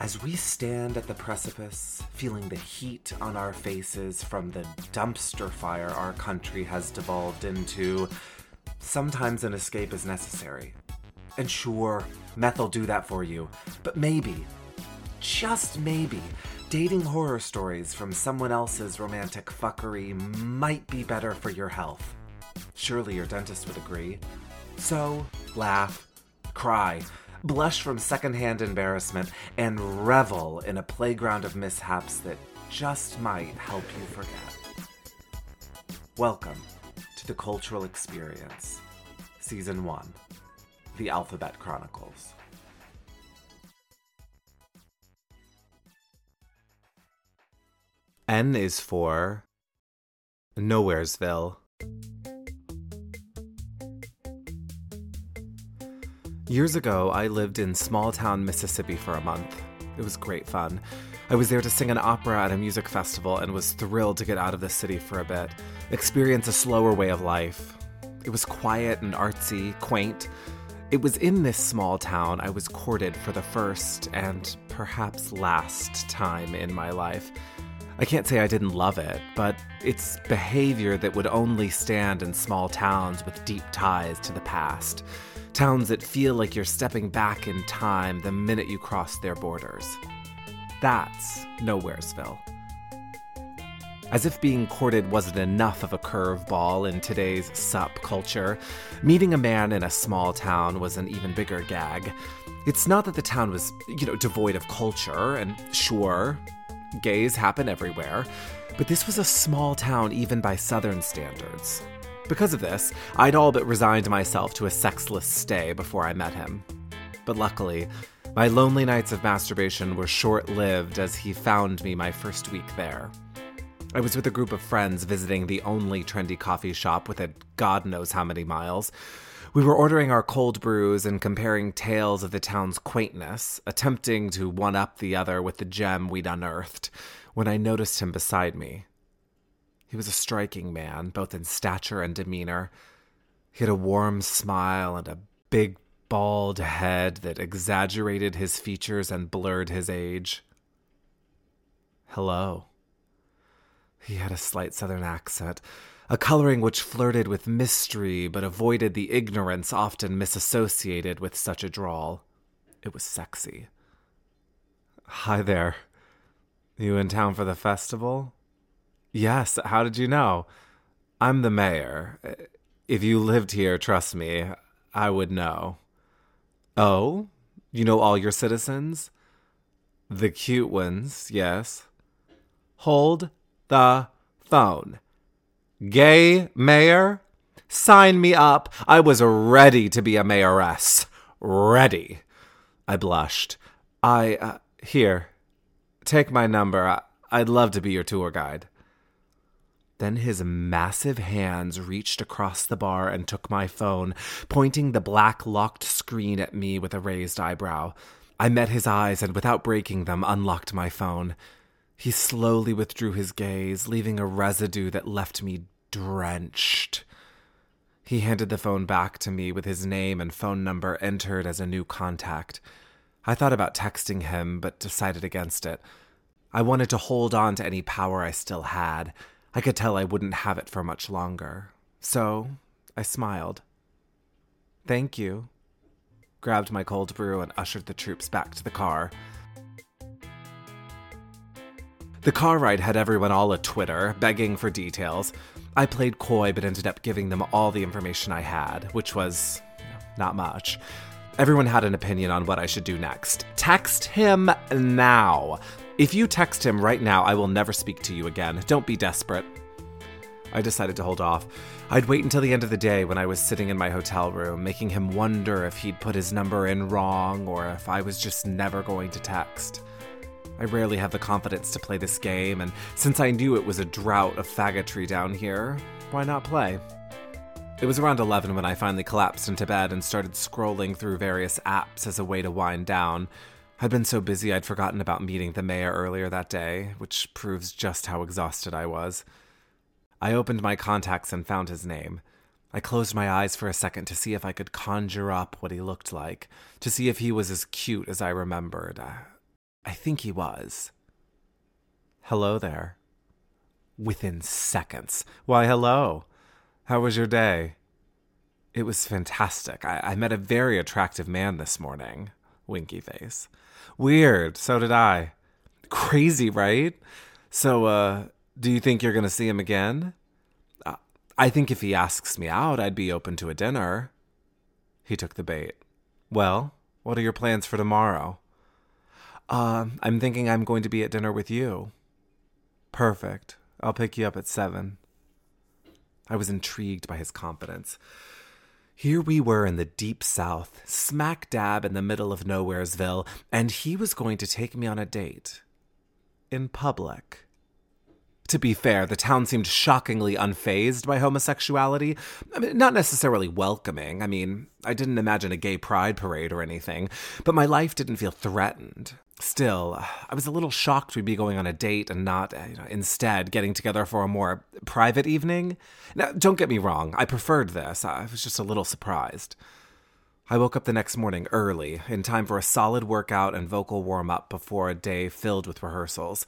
As we stand at the precipice, feeling the heat on our faces from the dumpster fire our country has devolved into, sometimes an escape is necessary. And sure, meth will do that for you, but maybe, just maybe, dating horror stories from someone else's romantic fuckery might be better for your health. Surely your dentist would agree. So, laugh, cry, blush from secondhand embarrassment, and revel in a playground of mishaps that just might help you forget. Welcome to the Cultural Experience, Season 1 The Alphabet Chronicles. N is for Nowheresville. Years ago, I lived in small town Mississippi for a month. It was great fun. I was there to sing an opera at a music festival and was thrilled to get out of the city for a bit, experience a slower way of life. It was quiet and artsy, quaint. It was in this small town I was courted for the first and perhaps last time in my life. I can't say I didn't love it, but it's behavior that would only stand in small towns with deep ties to the past. Towns that feel like you're stepping back in time the minute you cross their borders. That's Nowheresville. As if being courted wasn't enough of a curveball in today's sup culture, meeting a man in a small town was an even bigger gag. It's not that the town was, you know, devoid of culture, and sure, gays happen everywhere, but this was a small town even by Southern standards. Because of this, I'd all but resigned myself to a sexless stay before I met him. But luckily, my lonely nights of masturbation were short lived as he found me my first week there. I was with a group of friends visiting the only trendy coffee shop within God knows how many miles. We were ordering our cold brews and comparing tales of the town's quaintness, attempting to one up the other with the gem we'd unearthed, when I noticed him beside me. He was a striking man, both in stature and demeanor. He had a warm smile and a big, bald head that exaggerated his features and blurred his age. Hello. He had a slight southern accent, a coloring which flirted with mystery but avoided the ignorance often misassociated with such a drawl. It was sexy. Hi there. You in town for the festival? Yes, how did you know? I'm the mayor. If you lived here, trust me, I would know. Oh? You know all your citizens? The cute ones, yes. Hold the phone. Gay mayor? Sign me up. I was ready to be a mayoress. Ready. I blushed. I, uh, here, take my number. I, I'd love to be your tour guide. Then his massive hands reached across the bar and took my phone, pointing the black locked screen at me with a raised eyebrow. I met his eyes and, without breaking them, unlocked my phone. He slowly withdrew his gaze, leaving a residue that left me drenched. He handed the phone back to me with his name and phone number entered as a new contact. I thought about texting him, but decided against it. I wanted to hold on to any power I still had. I could tell I wouldn't have it for much longer. So I smiled. Thank you. Grabbed my cold brew and ushered the troops back to the car. The car ride had everyone all a Twitter, begging for details. I played coy but ended up giving them all the information I had, which was not much. Everyone had an opinion on what I should do next. Text him now. If you text him right now, I will never speak to you again. Don't be desperate. I decided to hold off. I'd wait until the end of the day when I was sitting in my hotel room, making him wonder if he'd put his number in wrong or if I was just never going to text. I rarely have the confidence to play this game, and since I knew it was a drought of faggotry down here, why not play? It was around 11 when I finally collapsed into bed and started scrolling through various apps as a way to wind down. I'd been so busy I'd forgotten about meeting the mayor earlier that day, which proves just how exhausted I was. I opened my contacts and found his name. I closed my eyes for a second to see if I could conjure up what he looked like, to see if he was as cute as I remembered. I think he was. Hello there. Within seconds. Why, hello. How was your day? It was fantastic. I, I met a very attractive man this morning. Winky face. Weird. So did I. Crazy, right? So, uh, do you think you're going to see him again? Uh, I think if he asks me out, I'd be open to a dinner. He took the bait. Well, what are your plans for tomorrow? Uh, I'm thinking I'm going to be at dinner with you. Perfect. I'll pick you up at seven. I was intrigued by his confidence. Here we were in the deep south, smack dab in the middle of Nowheresville, and he was going to take me on a date. In public. To be fair, the town seemed shockingly unfazed by homosexuality. I mean, not necessarily welcoming. I mean, I didn't imagine a gay pride parade or anything, but my life didn't feel threatened. Still, I was a little shocked we'd be going on a date and not, you know, instead getting together for a more private evening. Now, don't get me wrong, I preferred this. I was just a little surprised. I woke up the next morning early, in time for a solid workout and vocal warm up before a day filled with rehearsals.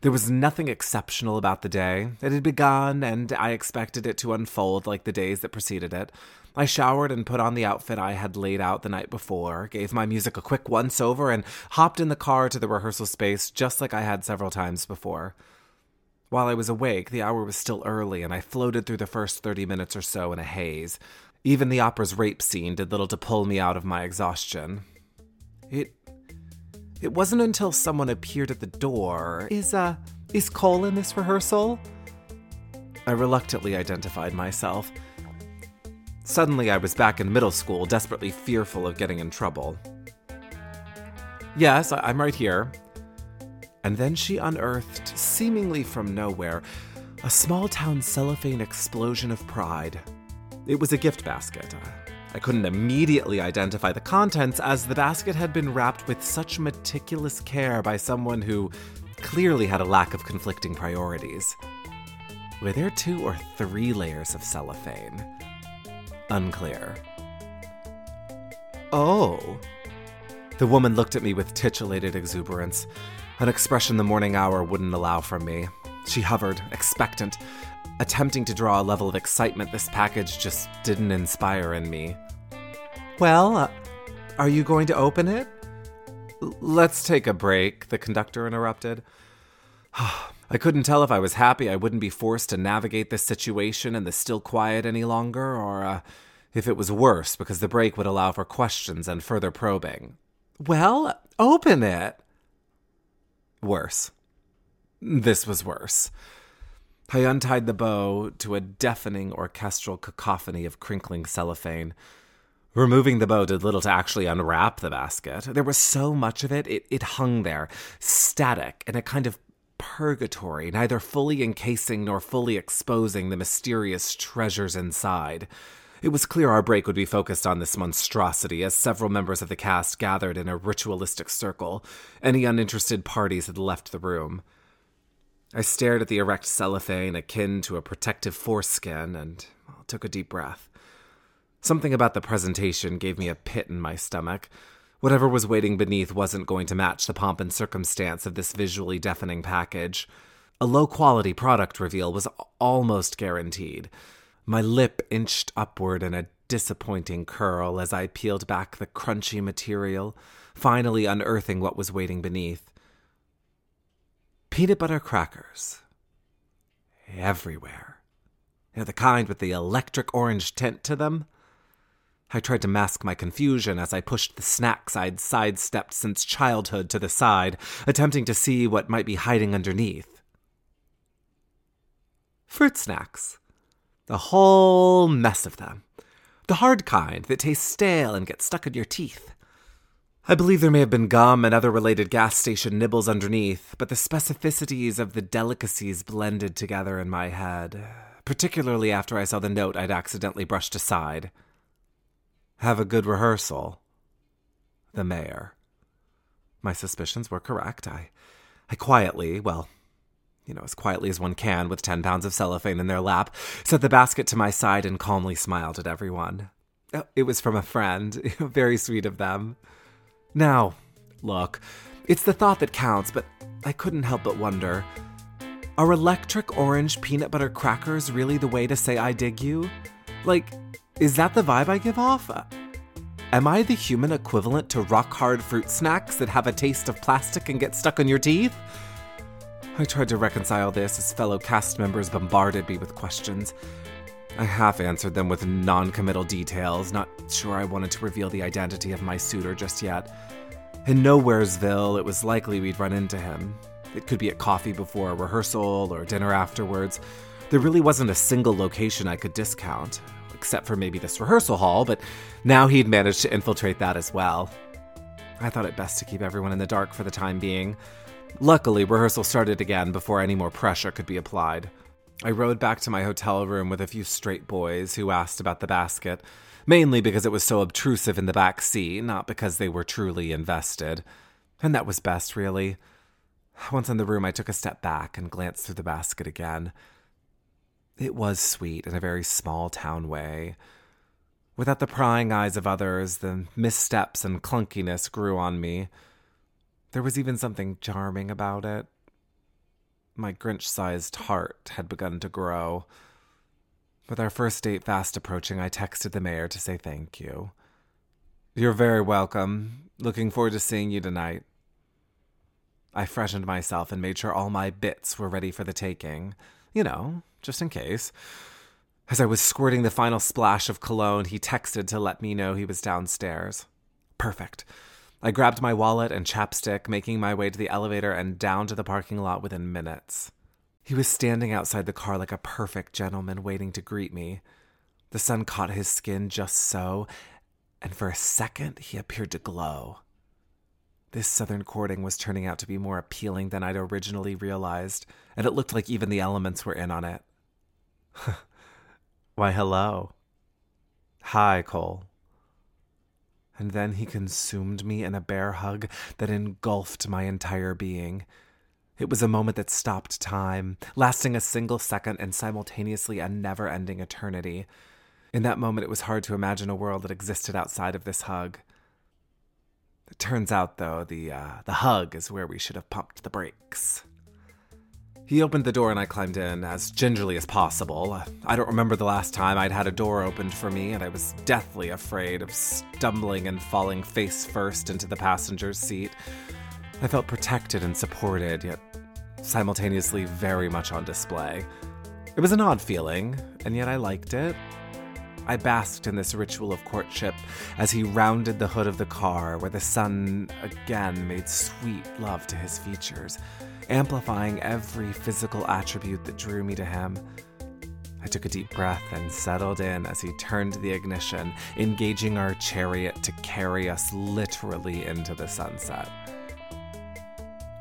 There was nothing exceptional about the day. It had begun, and I expected it to unfold like the days that preceded it. I showered and put on the outfit I had laid out the night before, gave my music a quick once over, and hopped in the car to the rehearsal space just like I had several times before. While I was awake, the hour was still early, and I floated through the first 30 minutes or so in a haze. Even the opera's rape scene did little to pull me out of my exhaustion. It. It wasn't until someone appeared at the door. Is, uh, is Cole in this rehearsal? I reluctantly identified myself. Suddenly, I was back in middle school, desperately fearful of getting in trouble. Yes, I'm right here. And then she unearthed, seemingly from nowhere, a small town cellophane explosion of pride. It was a gift basket. I couldn't immediately identify the contents, as the basket had been wrapped with such meticulous care by someone who clearly had a lack of conflicting priorities. Were there two or three layers of cellophane? Unclear. Oh. The woman looked at me with titillated exuberance, an expression the morning hour wouldn't allow from me. She hovered, expectant, attempting to draw a level of excitement this package just didn't inspire in me. Well, uh, are you going to open it? L- let's take a break, the conductor interrupted. I couldn't tell if I was happy I wouldn't be forced to navigate this situation in the still quiet any longer, or uh, if it was worse because the break would allow for questions and further probing. Well, open it. Worse. This was worse. I untied the bow to a deafening orchestral cacophony of crinkling cellophane. Removing the bow did little to actually unwrap the basket. There was so much of it, it, it hung there, static, in a kind of purgatory, neither fully encasing nor fully exposing the mysterious treasures inside. It was clear our break would be focused on this monstrosity as several members of the cast gathered in a ritualistic circle. Any uninterested parties had left the room. I stared at the erect cellophane akin to a protective foreskin and took a deep breath. Something about the presentation gave me a pit in my stomach. Whatever was waiting beneath wasn't going to match the pomp and circumstance of this visually deafening package. A low quality product reveal was almost guaranteed. My lip inched upward in a disappointing curl as I peeled back the crunchy material, finally unearthing what was waiting beneath. Peanut butter crackers. Everywhere. They're the kind with the electric orange tint to them. I tried to mask my confusion as I pushed the snacks I'd sidestepped since childhood to the side, attempting to see what might be hiding underneath. Fruit snacks. The whole mess of them. The hard kind that taste stale and get stuck in your teeth. I believe there may have been gum and other related gas station nibbles underneath, but the specificities of the delicacies blended together in my head, particularly after I saw the note I'd accidentally brushed aside. Have a good rehearsal. The mayor. My suspicions were correct. I, I quietly, well, you know, as quietly as one can with 10 pounds of cellophane in their lap, set the basket to my side and calmly smiled at everyone. It was from a friend. Very sweet of them. Now, look, It's the thought that counts, but I couldn't help but wonder are electric orange peanut butter crackers really the way to say I dig you? Like, is that the vibe I give off? Uh, am I the human equivalent to rock hard fruit snacks that have a taste of plastic and get stuck on your teeth? I tried to reconcile this as fellow cast members bombarded me with questions. I half answered them with non committal details, not sure I wanted to reveal the identity of my suitor just yet. In Nowheresville, it was likely we'd run into him. It could be at coffee before a rehearsal or dinner afterwards. There really wasn't a single location I could discount, except for maybe this rehearsal hall, but now he'd managed to infiltrate that as well. I thought it best to keep everyone in the dark for the time being. Luckily, rehearsal started again before any more pressure could be applied. I rode back to my hotel room with a few straight boys who asked about the basket, mainly because it was so obtrusive in the back seat, not because they were truly invested. And that was best, really. Once in the room, I took a step back and glanced through the basket again. It was sweet in a very small town way. Without the prying eyes of others, the missteps and clunkiness grew on me. There was even something charming about it. My Grinch sized heart had begun to grow. With our first date fast approaching, I texted the mayor to say thank you. You're very welcome. Looking forward to seeing you tonight. I freshened myself and made sure all my bits were ready for the taking. You know, just in case. As I was squirting the final splash of cologne, he texted to let me know he was downstairs. Perfect. I grabbed my wallet and chapstick, making my way to the elevator and down to the parking lot within minutes. He was standing outside the car like a perfect gentleman waiting to greet me. The sun caught his skin just so, and for a second he appeared to glow. This southern courting was turning out to be more appealing than I'd originally realized, and it looked like even the elements were in on it. Why, hello. Hi, Cole and then he consumed me in a bear hug that engulfed my entire being. It was a moment that stopped time, lasting a single second and simultaneously a never ending eternity. In that moment, it was hard to imagine a world that existed outside of this hug. It turns out, though, the, uh, the hug is where we should have pumped the brakes. He opened the door and I climbed in as gingerly as possible. I don't remember the last time I'd had a door opened for me, and I was deathly afraid of stumbling and falling face first into the passenger's seat. I felt protected and supported, yet simultaneously very much on display. It was an odd feeling, and yet I liked it. I basked in this ritual of courtship as he rounded the hood of the car, where the sun again made sweet love to his features amplifying every physical attribute that drew me to him. I took a deep breath and settled in as he turned the ignition, engaging our chariot to carry us literally into the sunset.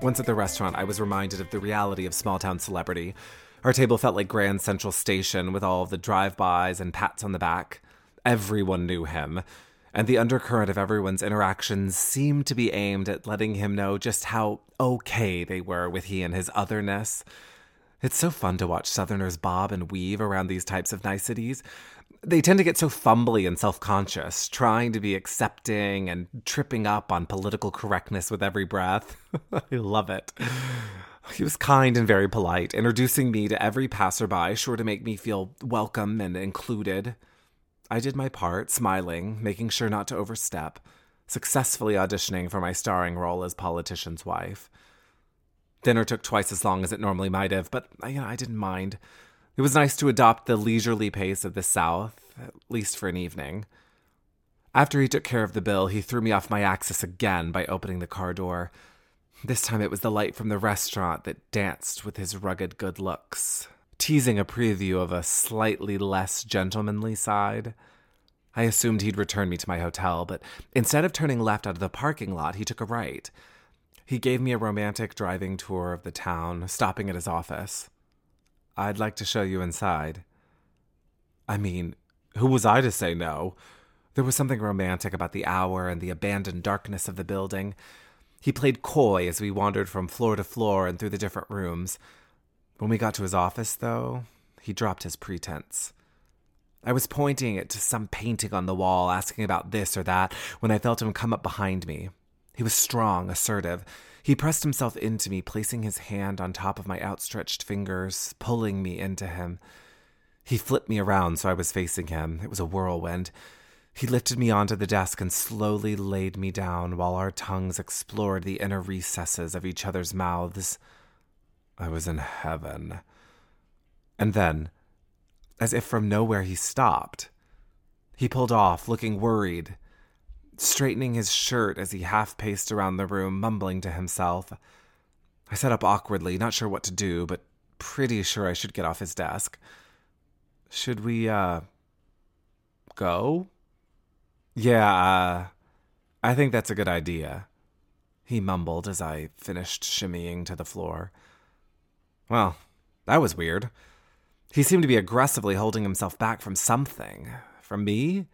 Once at the restaurant, I was reminded of the reality of small town celebrity. Our table felt like Grand Central Station with all the drive bys and pats on the back. Everyone knew him, and the undercurrent of everyone's interactions seemed to be aimed at letting him know just how okay they were with he and his otherness. It's so fun to watch Southerners bob and weave around these types of niceties. They tend to get so fumbly and self conscious, trying to be accepting and tripping up on political correctness with every breath. I love it. He was kind and very polite, introducing me to every passerby, sure to make me feel welcome and included. I did my part, smiling, making sure not to overstep, successfully auditioning for my starring role as politician's wife. Dinner took twice as long as it normally might have, but uh, you know, I didn't mind. It was nice to adopt the leisurely pace of the South, at least for an evening. After he took care of the bill, he threw me off my axis again by opening the car door. This time it was the light from the restaurant that danced with his rugged good looks teasing a preview of a slightly less gentlemanly side. I assumed he'd return me to my hotel, but instead of turning left out of the parking lot, he took a right. He gave me a romantic driving tour of the town, stopping at his office. I'd like to show you inside. I mean, who was I to say no? There was something romantic about the hour and the abandoned darkness of the building. He played coy as we wandered from floor to floor and through the different rooms, when we got to his office, though, he dropped his pretense. I was pointing to some painting on the wall, asking about this or that, when I felt him come up behind me. He was strong, assertive. He pressed himself into me, placing his hand on top of my outstretched fingers, pulling me into him. He flipped me around so I was facing him. It was a whirlwind. He lifted me onto the desk and slowly laid me down while our tongues explored the inner recesses of each other's mouths. I was in heaven. And then, as if from nowhere, he stopped. He pulled off, looking worried, straightening his shirt as he half paced around the room, mumbling to himself. I sat up awkwardly, not sure what to do, but pretty sure I should get off his desk. Should we, uh, go? Yeah, uh, I think that's a good idea, he mumbled as I finished shimmying to the floor. Well, that was weird. He seemed to be aggressively holding himself back from something. From me?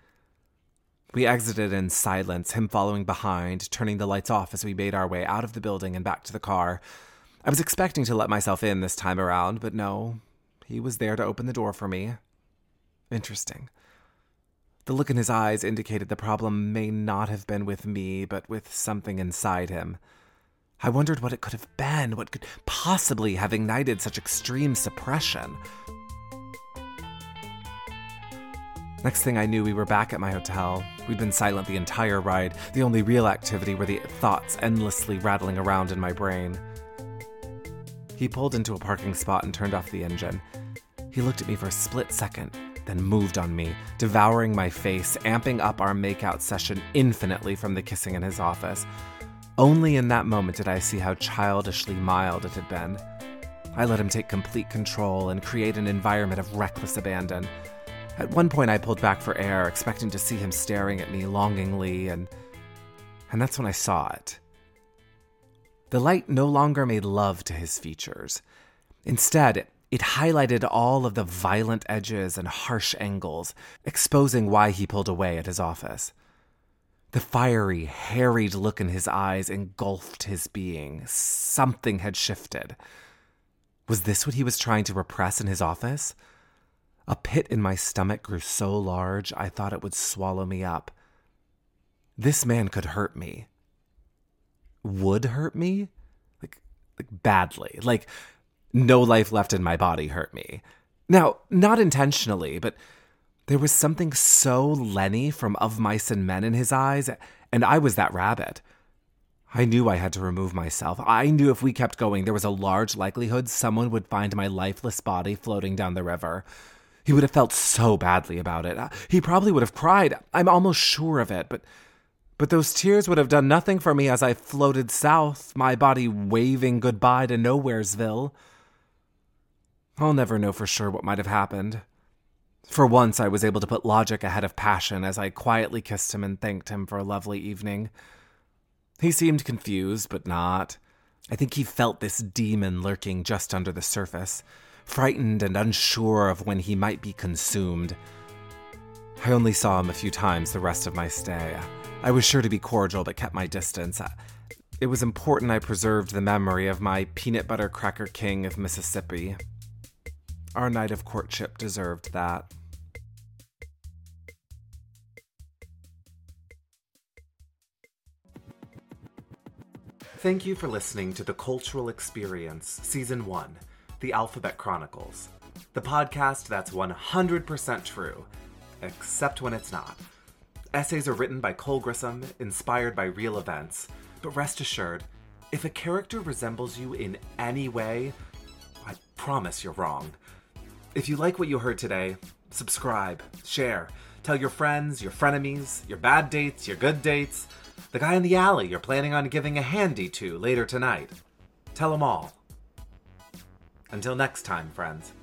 We exited in silence, him following behind, turning the lights off as we made our way out of the building and back to the car. I was expecting to let myself in this time around, but no, he was there to open the door for me. Interesting. The look in his eyes indicated the problem may not have been with me, but with something inside him. I wondered what it could have been, what could possibly have ignited such extreme suppression. Next thing I knew, we were back at my hotel. We'd been silent the entire ride. The only real activity were the thoughts endlessly rattling around in my brain. He pulled into a parking spot and turned off the engine. He looked at me for a split second, then moved on me, devouring my face, amping up our makeout session infinitely from the kissing in his office. Only in that moment did I see how childishly mild it had been. I let him take complete control and create an environment of reckless abandon. At one point, I pulled back for air, expecting to see him staring at me longingly, and, and that's when I saw it. The light no longer made love to his features. Instead, it highlighted all of the violent edges and harsh angles, exposing why he pulled away at his office. The fiery, harried look in his eyes engulfed his being. Something had shifted. Was this what he was trying to repress in his office? A pit in my stomach grew so large I thought it would swallow me up. This man could hurt me. Would hurt me? Like, like badly. Like, no life left in my body hurt me. Now, not intentionally, but there was something so Lennie from Of Mice and Men in his eyes, and I was that rabbit. I knew I had to remove myself. I knew if we kept going, there was a large likelihood someone would find my lifeless body floating down the river. He would have felt so badly about it. He probably would have cried. I'm almost sure of it, but but those tears would have done nothing for me as I floated south, my body waving goodbye to Nowheresville. I'll never know for sure what might have happened. For once, I was able to put logic ahead of passion as I quietly kissed him and thanked him for a lovely evening. He seemed confused, but not. I think he felt this demon lurking just under the surface, frightened and unsure of when he might be consumed. I only saw him a few times the rest of my stay. I was sure to be cordial, but kept my distance. It was important I preserved the memory of my peanut butter cracker king of Mississippi. Our night of courtship deserved that. Thank you for listening to The Cultural Experience, Season 1, The Alphabet Chronicles, the podcast that's 100% true, except when it's not. Essays are written by Cole Grissom, inspired by real events, but rest assured, if a character resembles you in any way, I promise you're wrong. If you like what you heard today, subscribe, share, tell your friends, your frenemies, your bad dates, your good dates, the guy in the alley you're planning on giving a handy to later tonight. Tell them all. Until next time, friends.